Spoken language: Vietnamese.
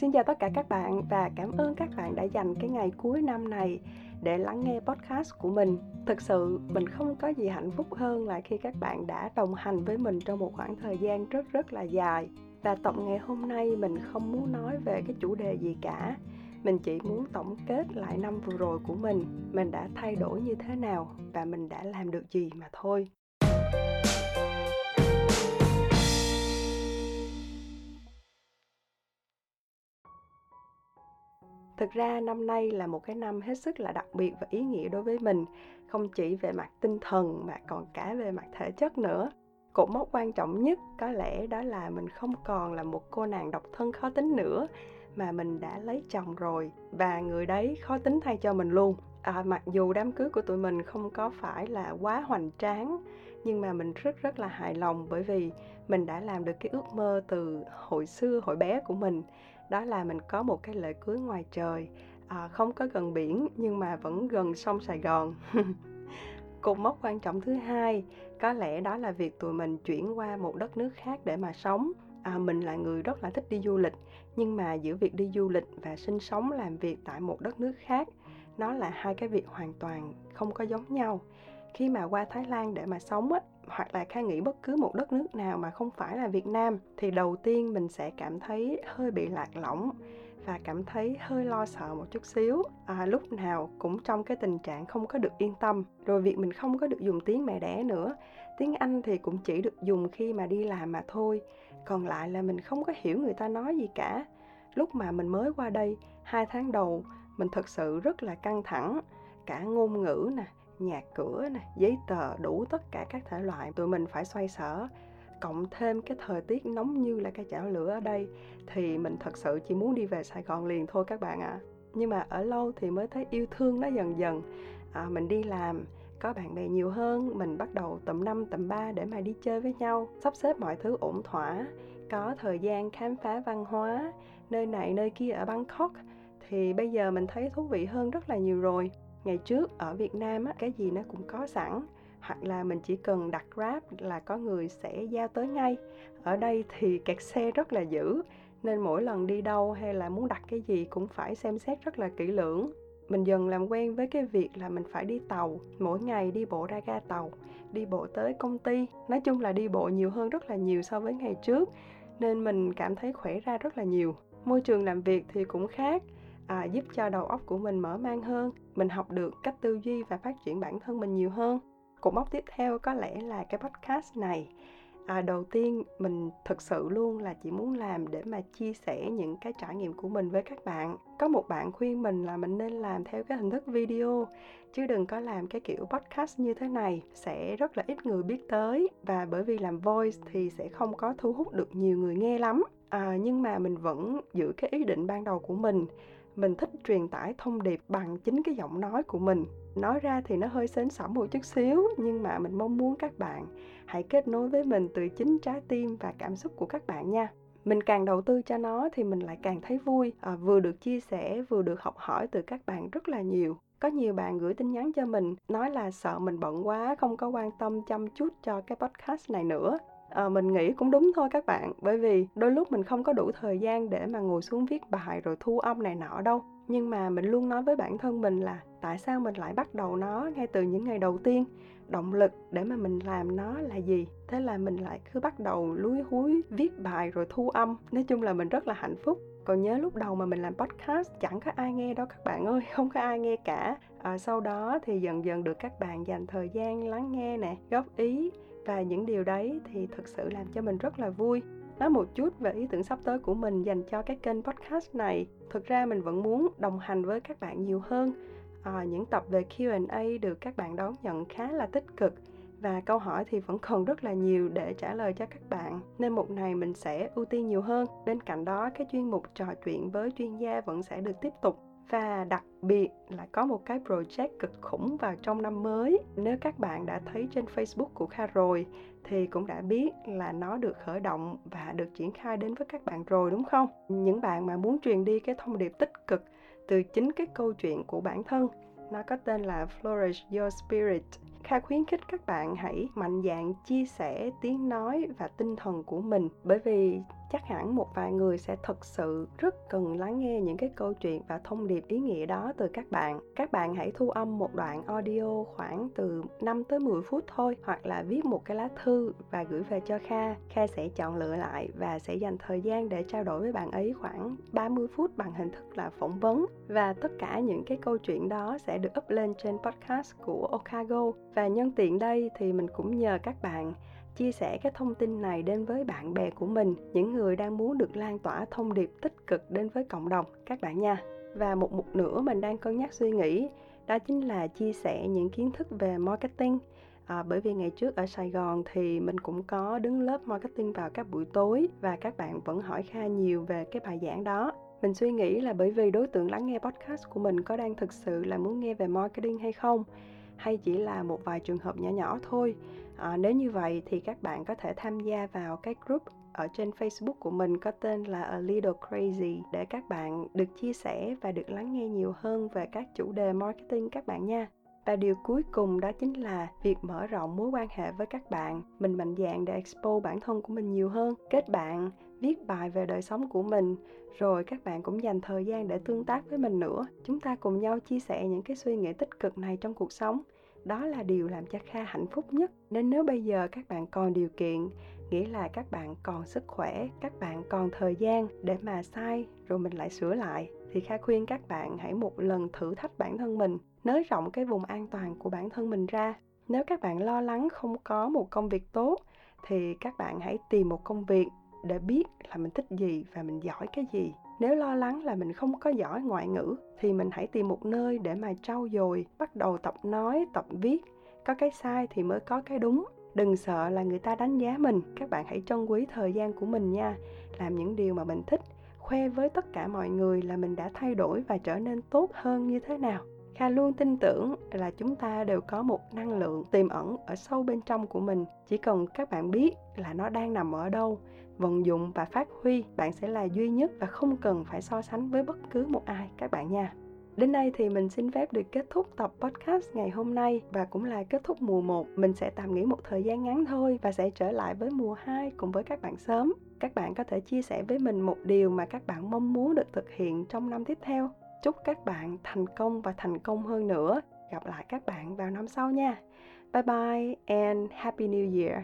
Xin chào tất cả các bạn và cảm ơn các bạn đã dành cái ngày cuối năm này để lắng nghe podcast của mình. Thực sự mình không có gì hạnh phúc hơn là khi các bạn đã đồng hành với mình trong một khoảng thời gian rất rất là dài. Và tổng ngày hôm nay mình không muốn nói về cái chủ đề gì cả. Mình chỉ muốn tổng kết lại năm vừa rồi của mình, mình đã thay đổi như thế nào và mình đã làm được gì mà thôi. Thực ra năm nay là một cái năm hết sức là đặc biệt và ý nghĩa đối với mình, không chỉ về mặt tinh thần mà còn cả về mặt thể chất nữa. Cột mốc quan trọng nhất có lẽ đó là mình không còn là một cô nàng độc thân khó tính nữa mà mình đã lấy chồng rồi và người đấy khó tính thay cho mình luôn. À, mặc dù đám cưới của tụi mình không có phải là quá hoành tráng nhưng mà mình rất rất là hài lòng bởi vì mình đã làm được cái ước mơ từ hồi xưa hồi bé của mình. Đó là mình có một cái lễ cưới ngoài trời à, không có gần biển nhưng mà vẫn gần sông sài gòn. Cột mốc quan trọng thứ hai có lẽ đó là việc tụi mình chuyển qua một đất nước khác để mà sống. À, mình là người rất là thích đi du lịch nhưng mà giữa việc đi du lịch và sinh sống làm việc tại một đất nước khác nó là hai cái việc hoàn toàn không có giống nhau khi mà qua Thái Lan để mà sống á, hoặc là khai nghĩ bất cứ một đất nước nào mà không phải là Việt Nam thì đầu tiên mình sẽ cảm thấy hơi bị lạc lõng và cảm thấy hơi lo sợ một chút xíu. À, lúc nào cũng trong cái tình trạng không có được yên tâm rồi việc mình không có được dùng tiếng mẹ đẻ nữa. Tiếng anh thì cũng chỉ được dùng khi mà đi làm mà thôi còn lại là mình không có hiểu người ta nói gì cả. Lúc mà mình mới qua đây hai tháng đầu mình thật sự rất là căng thẳng cả ngôn ngữ nè nhà cửa nè giấy tờ đủ tất cả các thể loại tụi mình phải xoay sở cộng thêm cái thời tiết nóng như là cái chảo lửa ở đây thì mình thật sự chỉ muốn đi về Sài Gòn liền thôi các bạn ạ. À. Nhưng mà ở lâu thì mới thấy yêu thương nó dần dần. À, mình đi làm có bạn bè nhiều hơn, mình bắt đầu tầm 5, tầm 3 để mà đi chơi với nhau, sắp xếp mọi thứ ổn thỏa, có thời gian khám phá văn hóa, nơi này nơi kia ở Bangkok thì bây giờ mình thấy thú vị hơn rất là nhiều rồi ngày trước ở Việt Nam á, cái gì nó cũng có sẵn hoặc là mình chỉ cần đặt Grab là có người sẽ giao tới ngay. Ở đây thì kẹt xe rất là dữ nên mỗi lần đi đâu hay là muốn đặt cái gì cũng phải xem xét rất là kỹ lưỡng. Mình dần làm quen với cái việc là mình phải đi tàu, mỗi ngày đi bộ ra ga tàu, đi bộ tới công ty. Nói chung là đi bộ nhiều hơn rất là nhiều so với ngày trước nên mình cảm thấy khỏe ra rất là nhiều. Môi trường làm việc thì cũng khác, à, giúp cho đầu óc của mình mở mang hơn mình học được cách tư duy và phát triển bản thân mình nhiều hơn. Cột mốc tiếp theo có lẽ là cái podcast này. À, đầu tiên mình thực sự luôn là chỉ muốn làm để mà chia sẻ những cái trải nghiệm của mình với các bạn. Có một bạn khuyên mình là mình nên làm theo cái hình thức video chứ đừng có làm cái kiểu podcast như thế này sẽ rất là ít người biết tới. Và bởi vì làm voice thì sẽ không có thu hút được nhiều người nghe lắm. À, nhưng mà mình vẫn giữ cái ý định ban đầu của mình mình thích truyền tải thông điệp bằng chính cái giọng nói của mình. Nói ra thì nó hơi sến sẩm một chút xíu nhưng mà mình mong muốn các bạn hãy kết nối với mình từ chính trái tim và cảm xúc của các bạn nha. Mình càng đầu tư cho nó thì mình lại càng thấy vui. À, vừa được chia sẻ vừa được học hỏi từ các bạn rất là nhiều. Có nhiều bạn gửi tin nhắn cho mình nói là sợ mình bận quá không có quan tâm chăm chút cho cái podcast này nữa à, mình nghĩ cũng đúng thôi các bạn bởi vì đôi lúc mình không có đủ thời gian để mà ngồi xuống viết bài rồi thu âm này nọ đâu. Nhưng mà mình luôn nói với bản thân mình là tại sao mình lại bắt đầu nó ngay từ những ngày đầu tiên? Động lực để mà mình làm nó là gì? Thế là mình lại cứ bắt đầu lúi húi viết bài rồi thu âm. Nói chung là mình rất là hạnh phúc. Còn nhớ lúc đầu mà mình làm podcast chẳng có ai nghe đâu các bạn ơi không có ai nghe cả. À, sau đó thì dần dần được các bạn dành thời gian lắng nghe nè góp ý và những điều đấy thì thực sự làm cho mình rất là vui. Nói một chút về ý tưởng sắp tới của mình dành cho cái kênh podcast này. Thực ra mình vẫn muốn đồng hành với các bạn nhiều hơn. À, những tập về Q&A được các bạn đón nhận khá là tích cực và câu hỏi thì vẫn còn rất là nhiều để trả lời cho các bạn nên một này mình sẽ ưu tiên nhiều hơn. Bên cạnh đó cái chuyên mục trò chuyện với chuyên gia vẫn sẽ được tiếp tục và đặc biệt là có một cái project cực khủng vào trong năm mới. Nếu các bạn đã thấy trên facebook của kha rồi, thì cũng đã biết là nó được khởi động và được triển khai đến với các bạn rồi, đúng không? Những bạn mà muốn truyền đi cái thông điệp tích cực từ chính cái câu chuyện của bản thân, nó có tên là flourish your spirit. Kha khuyến khích các bạn hãy mạnh dạn chia sẻ, tiếng nói và tinh thần của mình. Bởi vì chắc hẳn một vài người sẽ thực sự rất cần lắng nghe những cái câu chuyện và thông điệp ý nghĩa đó từ các bạn. Các bạn hãy thu âm một đoạn audio khoảng từ 5 tới 10 phút thôi, hoặc là viết một cái lá thư và gửi về cho Kha. Kha sẽ chọn lựa lại và sẽ dành thời gian để trao đổi với bạn ấy khoảng 30 phút bằng hình thức là phỏng vấn và tất cả những cái câu chuyện đó sẽ được up lên trên podcast của Okago và nhân tiện đây thì mình cũng nhờ các bạn chia sẻ cái thông tin này đến với bạn bè của mình những người đang muốn được lan tỏa thông điệp tích cực đến với cộng đồng các bạn nha. Và một mục nữa mình đang cân nhắc suy nghĩ đó chính là chia sẻ những kiến thức về marketing. À, bởi vì ngày trước ở Sài Gòn thì mình cũng có đứng lớp marketing vào các buổi tối và các bạn vẫn hỏi kha nhiều về cái bài giảng đó. Mình suy nghĩ là bởi vì đối tượng lắng nghe podcast của mình có đang thực sự là muốn nghe về marketing hay không? Hay chỉ là một vài trường hợp nhỏ nhỏ thôi à, nếu như vậy thì các bạn có thể tham gia vào cái group ở trên Facebook của mình có tên là A Little Crazy để các bạn được chia sẻ và được lắng nghe nhiều hơn về các chủ đề marketing các bạn nha. Và điều cuối cùng đó chính là việc mở rộng mối quan hệ với các bạn. Mình mạnh dạn để expo bản thân của mình nhiều hơn, kết bạn, viết bài về đời sống của mình rồi các bạn cũng dành thời gian để tương tác với mình nữa. Chúng ta cùng nhau chia sẻ những cái suy nghĩ tích cực này trong cuộc sống. Đó là điều làm cho kha hạnh phúc nhất. Nên nếu bây giờ các bạn còn điều kiện nghĩa là các bạn còn sức khỏe các bạn còn thời gian để mà sai rồi mình lại sửa lại thì kha khuyên các bạn hãy một lần thử thách bản thân mình, nới rộng cái vùng an toàn của bản thân mình ra. Nếu các bạn lo lắng không có một công việc tốt, thì các bạn hãy tìm một công việc để biết là mình thích gì và mình giỏi cái gì. Nếu lo lắng là mình không có giỏi ngoại ngữ, thì mình hãy tìm một nơi để mà trau dồi, bắt đầu tập nói, tập viết. Có cái sai thì mới có cái đúng. Đừng sợ là người ta đánh giá mình, các bạn hãy trân quý thời gian của mình nha. Làm những điều mà mình thích khoe với tất cả mọi người là mình đã thay đổi và trở nên tốt hơn như thế nào. Kha luôn tin tưởng là chúng ta đều có một năng lượng tiềm ẩn ở sâu bên trong của mình. Chỉ cần các bạn biết là nó đang nằm ở đâu, vận dụng và phát huy, bạn sẽ là duy nhất và không cần phải so sánh với bất cứ một ai, các bạn nha. Đến đây thì mình xin phép được kết thúc tập podcast ngày hôm nay và cũng là kết thúc mùa 1. Mình sẽ tạm nghỉ một thời gian ngắn thôi và sẽ trở lại với mùa 2 cùng với các bạn sớm. Các bạn có thể chia sẻ với mình một điều mà các bạn mong muốn được thực hiện trong năm tiếp theo. Chúc các bạn thành công và thành công hơn nữa. Gặp lại các bạn vào năm sau nha. Bye bye and happy new year.